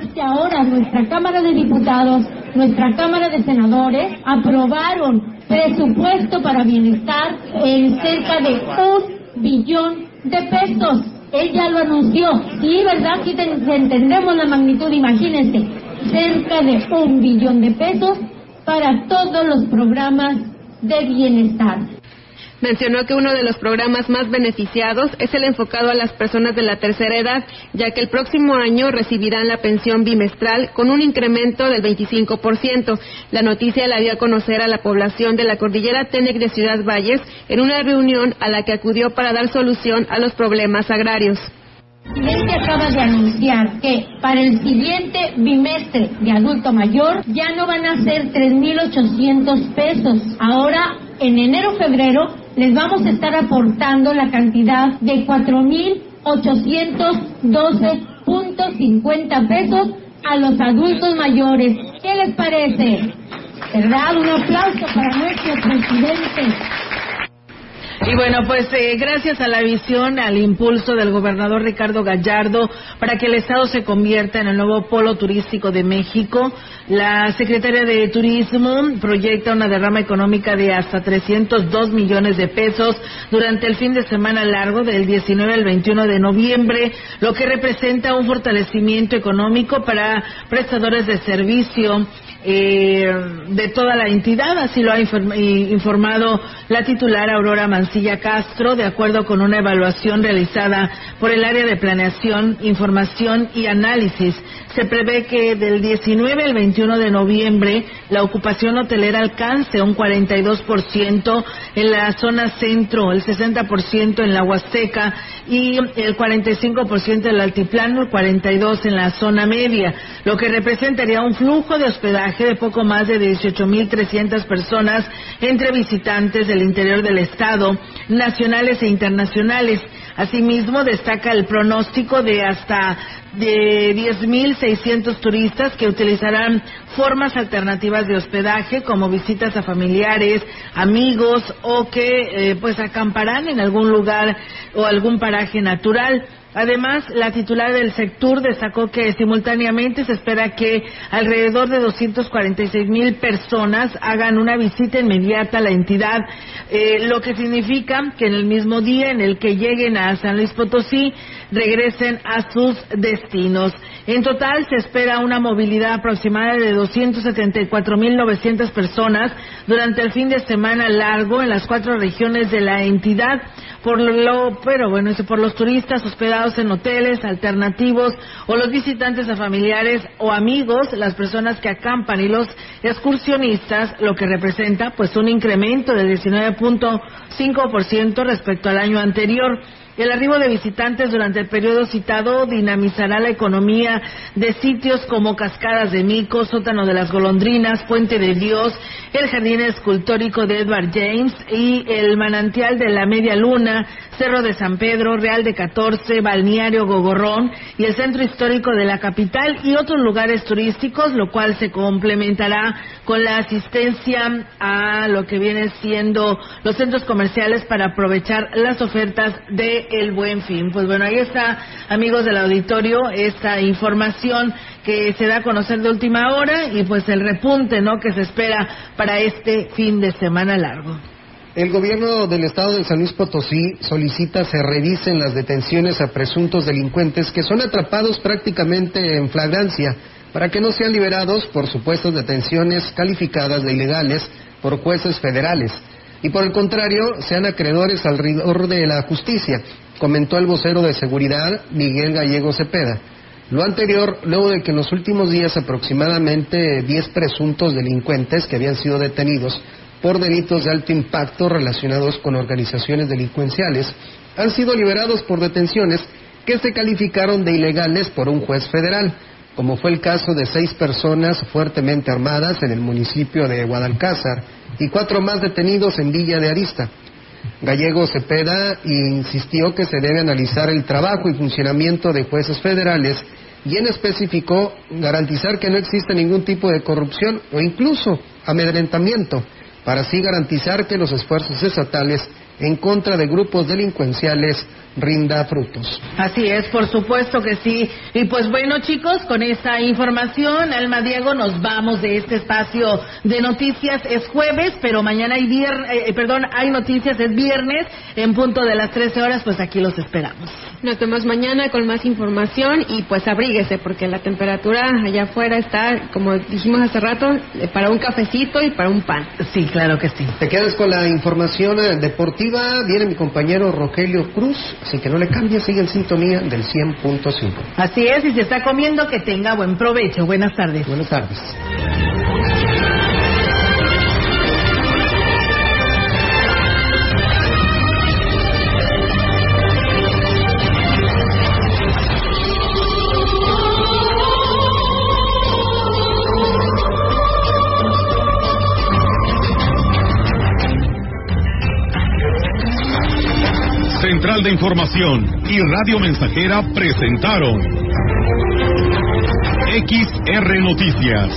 Porque ahora nuestra Cámara de Diputados, nuestra Cámara de Senadores aprobaron presupuesto para bienestar en cerca de un billón de pesos. Él ya lo anunció. Sí, ¿verdad? Si entendemos la magnitud, imagínense, cerca de un billón de pesos para todos los programas de bienestar. Mencionó que uno de los programas más beneficiados es el enfocado a las personas de la tercera edad, ya que el próximo año recibirán la pensión bimestral con un incremento del 25%. La noticia la dio a conocer a la población de la cordillera Tenec de Ciudad Valles en una reunión a la que acudió para dar solución a los problemas agrarios. El presidente acaba de anunciar que para el siguiente bimestre de adulto mayor ya no van a ser 3.800 pesos. Ahora, en enero-febrero, les vamos a estar aportando la cantidad de 4.812.50 pesos a los adultos mayores. ¿Qué les parece? ¿Verdad? Un aplauso para nuestro presidente. Y bueno, pues eh, gracias a la visión, al impulso del gobernador Ricardo Gallardo para que el Estado se convierta en el nuevo polo turístico de México, la secretaria de Turismo proyecta una derrama económica de hasta 302 millones de pesos durante el fin de semana largo del 19 al 21 de noviembre, lo que representa un fortalecimiento económico para prestadores de servicio eh, de toda la entidad, así lo ha informado la titular Aurora Mancilla Castro, de acuerdo con una evaluación realizada por el área de planeación, información y análisis, se prevé que del 19 al 21 de noviembre la ocupación hotelera alcance un 42% en la zona centro, el 60% en la Huasteca y el 45% en el altiplano, el 42% en la zona media, lo que representaría un flujo de hospedaje de poco más de 18.300 personas entre visitantes del interior del estado, nacionales e internacionales. Asimismo, destaca el pronóstico de hasta de 10.600 turistas que utilizarán formas alternativas de hospedaje como visitas a familiares, amigos o que eh, pues acamparán en algún lugar o algún paraje natural. Además, la titular del sector destacó que simultáneamente se espera que alrededor de 246 mil personas hagan una visita inmediata a la entidad, eh, lo que significa que en el mismo día en el que lleguen a San Luis Potosí regresen a sus destinos. En total se espera una movilidad aproximada de 274.900 personas durante el fin de semana largo en las cuatro regiones de la entidad por lo, pero bueno, por los turistas hospedados en hoteles alternativos o los visitantes a familiares o amigos, las personas que acampan y los excursionistas, lo que representa pues un incremento del 19.5% respecto al año anterior. El arribo de visitantes durante el periodo citado dinamizará la economía de sitios como Cascadas de Mico, Sótano de las Golondrinas, Puente de Dios, el Jardín Escultórico de Edward James y el Manantial de la Media Luna, Cerro de San Pedro, Real de Catorce, Balneario Gogorrón y el Centro Histórico de la capital y otros lugares turísticos, lo cual se complementará con la asistencia a lo que viene siendo los centros comerciales para aprovechar las ofertas de El Buen Fin. Pues bueno, ahí está, amigos del auditorio, esta información que se da a conocer de última hora y pues el repunte, ¿no?, que se espera para este fin de semana largo. El gobierno del estado de San Luis Potosí solicita se revisen las detenciones a presuntos delincuentes que son atrapados prácticamente en flagrancia para que no sean liberados por supuestas detenciones calificadas de ilegales por jueces federales y por el contrario sean acreedores al rigor de la justicia, comentó el vocero de seguridad Miguel Gallego Cepeda. Lo anterior, luego de que en los últimos días aproximadamente 10 presuntos delincuentes que habían sido detenidos por delitos de alto impacto relacionados con organizaciones delincuenciales han sido liberados por detenciones que se calificaron de ilegales por un juez federal, como fue el caso de seis personas fuertemente armadas en el municipio de Guadalcázar y cuatro más detenidos en Villa de Arista. Gallego Cepeda insistió que se debe analizar el trabajo y funcionamiento de jueces federales y en específico garantizar que no existe ningún tipo de corrupción o incluso amedrentamiento para así garantizar que los esfuerzos estatales en contra de grupos delincuenciales rinda frutos. Así es, por supuesto que sí. Y pues bueno, chicos, con esta información, Alma Diego, nos vamos de este espacio de noticias. Es jueves, pero mañana hay viernes, eh, perdón, hay noticias, es viernes, en punto de las 13 horas, pues aquí los esperamos. Nos vemos mañana con más información y pues abríguese porque la temperatura allá afuera está, como dijimos hace rato, eh, para un cafecito y para un pan. Sí, claro que sí. Te quedas con la información eh, deportiva. Viene mi compañero Rogelio Cruz, así que no le cambie, sigue en sintonía del 100.5. Así es, y se está comiendo, que tenga buen provecho. Buenas tardes. Buenas tardes. Central de Información y Radio Mensajera presentaron XR Noticias.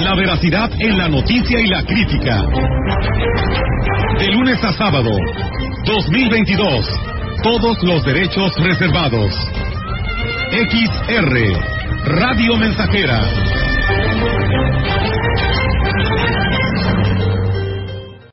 La veracidad en la noticia y la crítica. De lunes a sábado, 2022. Todos los derechos reservados. XR, Radio Mensajera